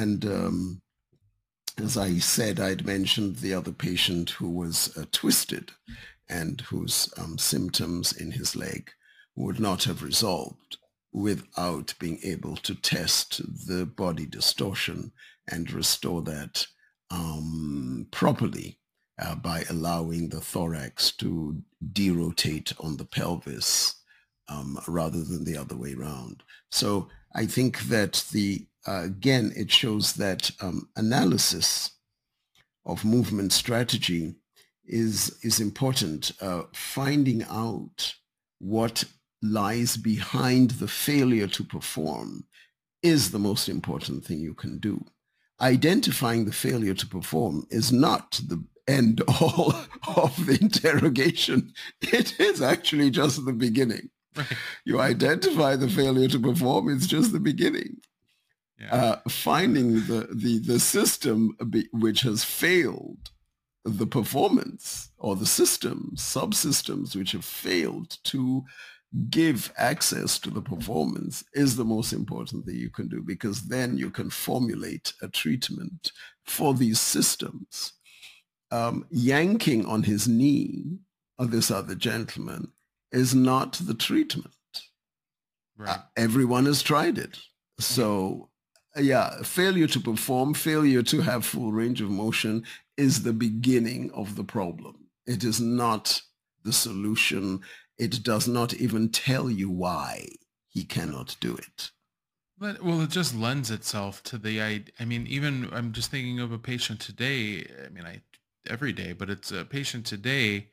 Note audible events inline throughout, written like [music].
And um, as I said, I'd mentioned the other patient who was uh, twisted and whose um, symptoms in his leg would not have resolved without being able to test the body distortion and restore that um, properly uh, by allowing the thorax to derotate on the pelvis um, rather than the other way around. So I think that the uh, again it shows that um, analysis of movement strategy is is important. Uh, finding out what lies behind the failure to perform is the most important thing you can do. Identifying the failure to perform is not the end all [laughs] of the interrogation. It is actually just the beginning. Right. You identify the failure to perform, it's just the beginning. Yeah. Uh, finding the, the, the system which has failed the performance or the systems, subsystems which have failed to give access to the performance is the most important thing you can do because then you can formulate a treatment for these systems. Um, yanking on his knee of this other gentleman is not the treatment. Right. Uh, everyone has tried it. So yeah, failure to perform, failure to have full range of motion is the beginning of the problem. It is not the solution it does not even tell you why he cannot do it. But well, it just lends itself to the I. I mean, even I'm just thinking of a patient today. I mean, I every day, but it's a patient today.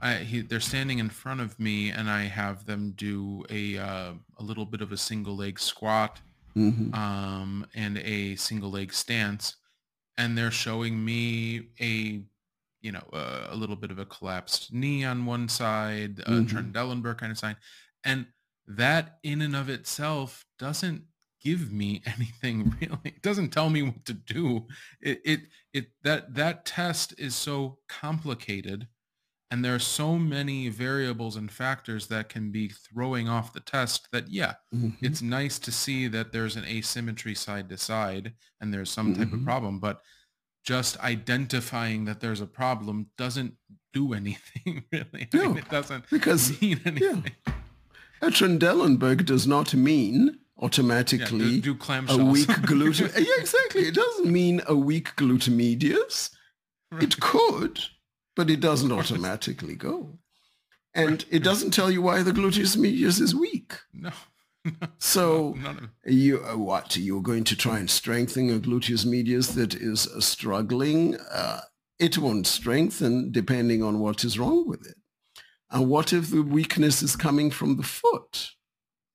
I he, they're standing in front of me, and I have them do a uh, a little bit of a single leg squat, mm-hmm. um, and a single leg stance, and they're showing me a you know, uh, a little bit of a collapsed knee on one side, a mm-hmm. Trendelenburg kind of sign. And that in and of itself doesn't give me [laughs] anything really. It doesn't tell me what to do. It, it, it, that, that test is so complicated and there are so many variables and factors that can be throwing off the test that yeah mm-hmm. it's nice to see that there's an asymmetry side to side and there's some type mm-hmm. of problem but just identifying that there's a problem doesn't do [laughs] anything really. No, I mean, it doesn't because, mean anything. Yeah. A Trendelenburg does not mean automatically yeah, do, do a weak [laughs] gluten. yeah, exactly. It doesn't mean a weak glute medius. [laughs] Right. It could, but it doesn't automatically go. And it doesn't tell you why the gluteus medius is weak. No. [laughs] So you uh, what you're going to try and strengthen a gluteus medius that is uh, struggling? Uh, it won't strengthen depending on what is wrong with it. And what if the weakness is coming from the foot?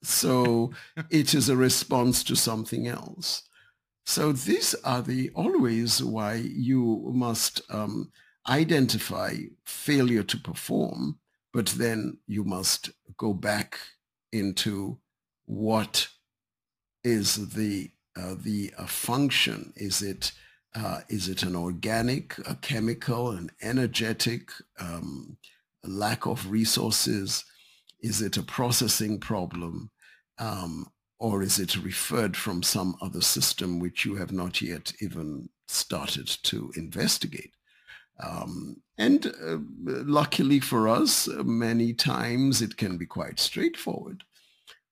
So [laughs] it is a response to something else. So these are the always why you must um, identify failure to perform but then you must go back into what is the uh, the uh, function? Is it uh, is it an organic, a chemical, an energetic, um, lack of resources? Is it a processing problem? Um, or is it referred from some other system which you have not yet even started to investigate? Um, and uh, luckily for us, many times it can be quite straightforward.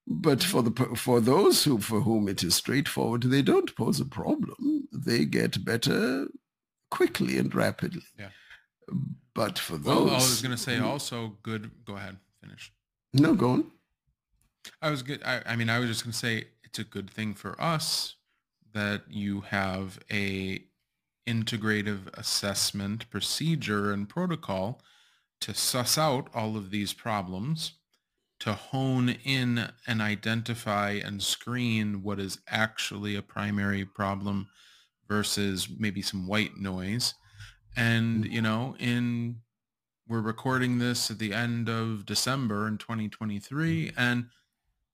But for the for those who for whom it is straightforward, they don't pose a problem. They get better quickly and rapidly. Yeah. But for those, well, I was going to say also good. Go ahead, finish. No, go on. I was good. I, I mean, I was just going to say it's a good thing for us that you have a integrative assessment procedure and protocol to suss out all of these problems to hone in and identify and screen what is actually a primary problem versus maybe some white noise. And, mm. you know, in we're recording this at the end of December in 2023 mm. and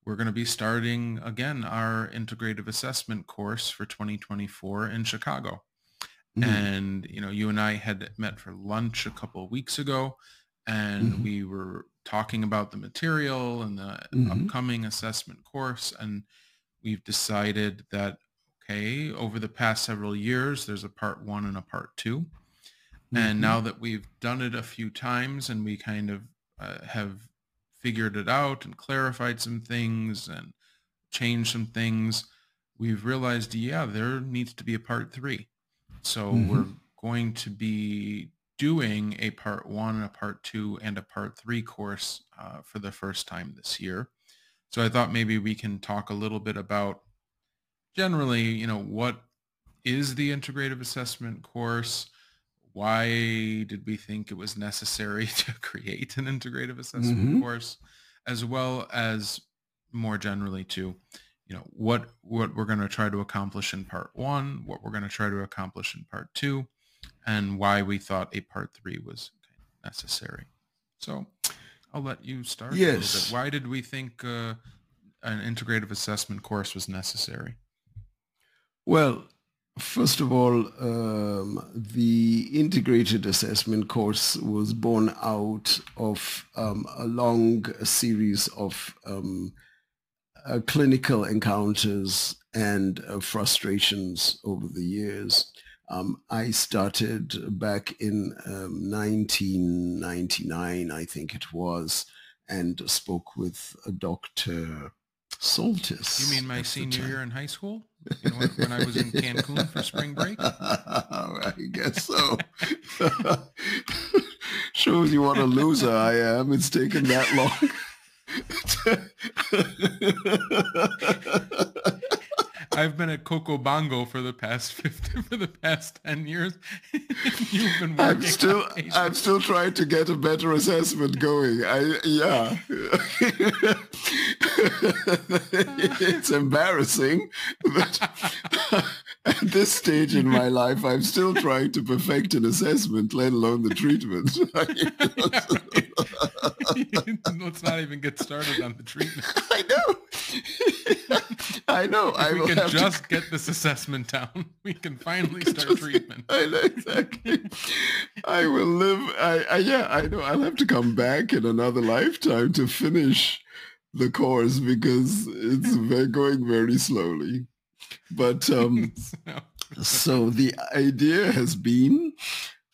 we're going to be starting again our integrative assessment course for 2024 in Chicago. Mm-hmm. And, you know, you and I had met for lunch a couple of weeks ago and mm-hmm. we were talking about the material and the mm-hmm. upcoming assessment course and we've decided that okay, over the past several years, there's a part one and a part 2 mm-hmm. And now that we've done it a few times and we kind of uh, have figured it out and clarified some things and changed some things, we've realized, yeah, there needs to be a part three. So mm-hmm. we're going to be doing a part one, a part two, and a part three course uh, for the first time this year. So I thought maybe we can talk a little bit about generally, you know, what is the integrative assessment course? Why did we think it was necessary [laughs] to create an integrative assessment mm-hmm. course, as well as more generally to, you know, what what we're going to try to accomplish in part one, what we're going to try to accomplish in part two, and why we thought a part three was necessary. So I'll let you start. Yes. Why did we think uh, an integrative assessment course was necessary? Well, first of all, um, the integrated assessment course was born out of um, a long series of um, uh, clinical encounters and uh, frustrations over the years. Um, I started back in 1999, um, I think it was, and spoke with a Dr. Soltis. You mean my senior year in high school? You know, when, when, I was in Cancun for spring break? [laughs] I guess so. [laughs] Shows you what a loser I am. It's taken that long. [laughs] I've been at Coco Bongo for the past 50, for the past 10 years. [laughs] You've been working I'm still I'm still trying to get a better assessment going. I yeah. [laughs] it's embarrassing, but [laughs] at this stage in my life, I'm still trying to perfect an assessment, let alone the treatment. [laughs] Let's not even get started on the treatment. [laughs] I know. I know. If I we can just to... get this assessment down. [laughs] We can finally start just... treatment. I know exactly. I will live. I, I yeah. I know. I'll have to come back in another lifetime to finish the course because it's going very slowly. But um, [laughs] so the idea has been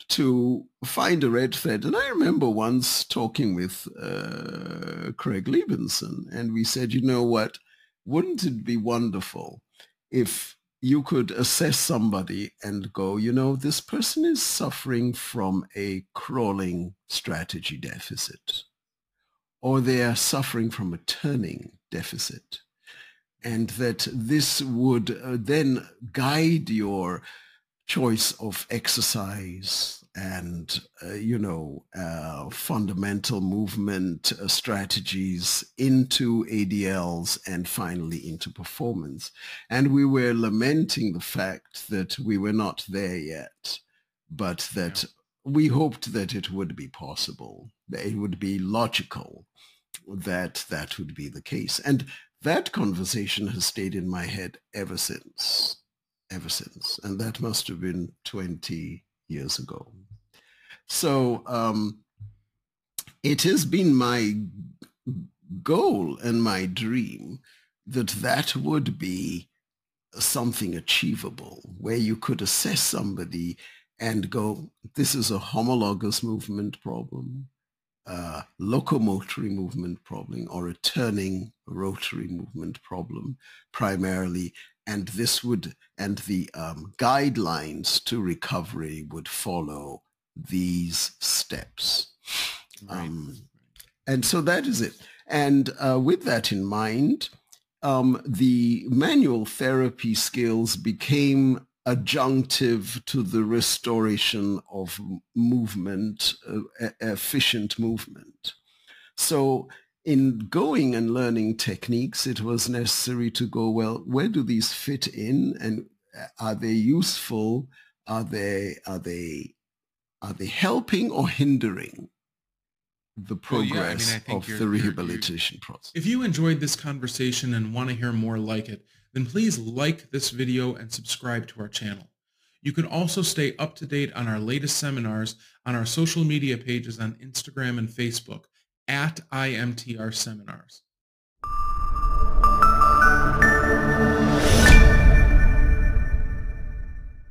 to find a red thread. And I remember once talking with uh, Craig Liebenson, and we said, you know what? Wouldn't it be wonderful if you could assess somebody and go, you know, this person is suffering from a crawling strategy deficit, or they are suffering from a turning deficit, and that this would uh, then guide your choice of exercise and uh, you know uh, fundamental movement uh, strategies into ADLs and finally into performance. And we were lamenting the fact that we were not there yet but that yeah. we hoped that it would be possible. It would be logical that that would be the case. And that conversation has stayed in my head ever since ever since. And that must have been 20 years ago. So um, it has been my goal and my dream that that would be something achievable where you could assess somebody and go, this is a homologous movement problem, a locomotory movement problem, or a turning rotary movement problem primarily, and this would and the um, guidelines to recovery would follow these steps. Right. um, and so that is it. And uh, with that in mind um, the manual therapy skills became adjunctive to the restoration of movement uh, efficient movement. So in going and learning techniques, it was necessary to go, well, where do these fit in and uh, are they useful? Are they, are they, are they helping or hindering the progress well, yeah, I mean, I of the rehabilitation process? If you enjoyed this conversation and want to hear more like it, then please like this video and subscribe to our channel. You can also stay up to date on our latest seminars on our social media pages on Instagram and Facebook at IMTR seminars.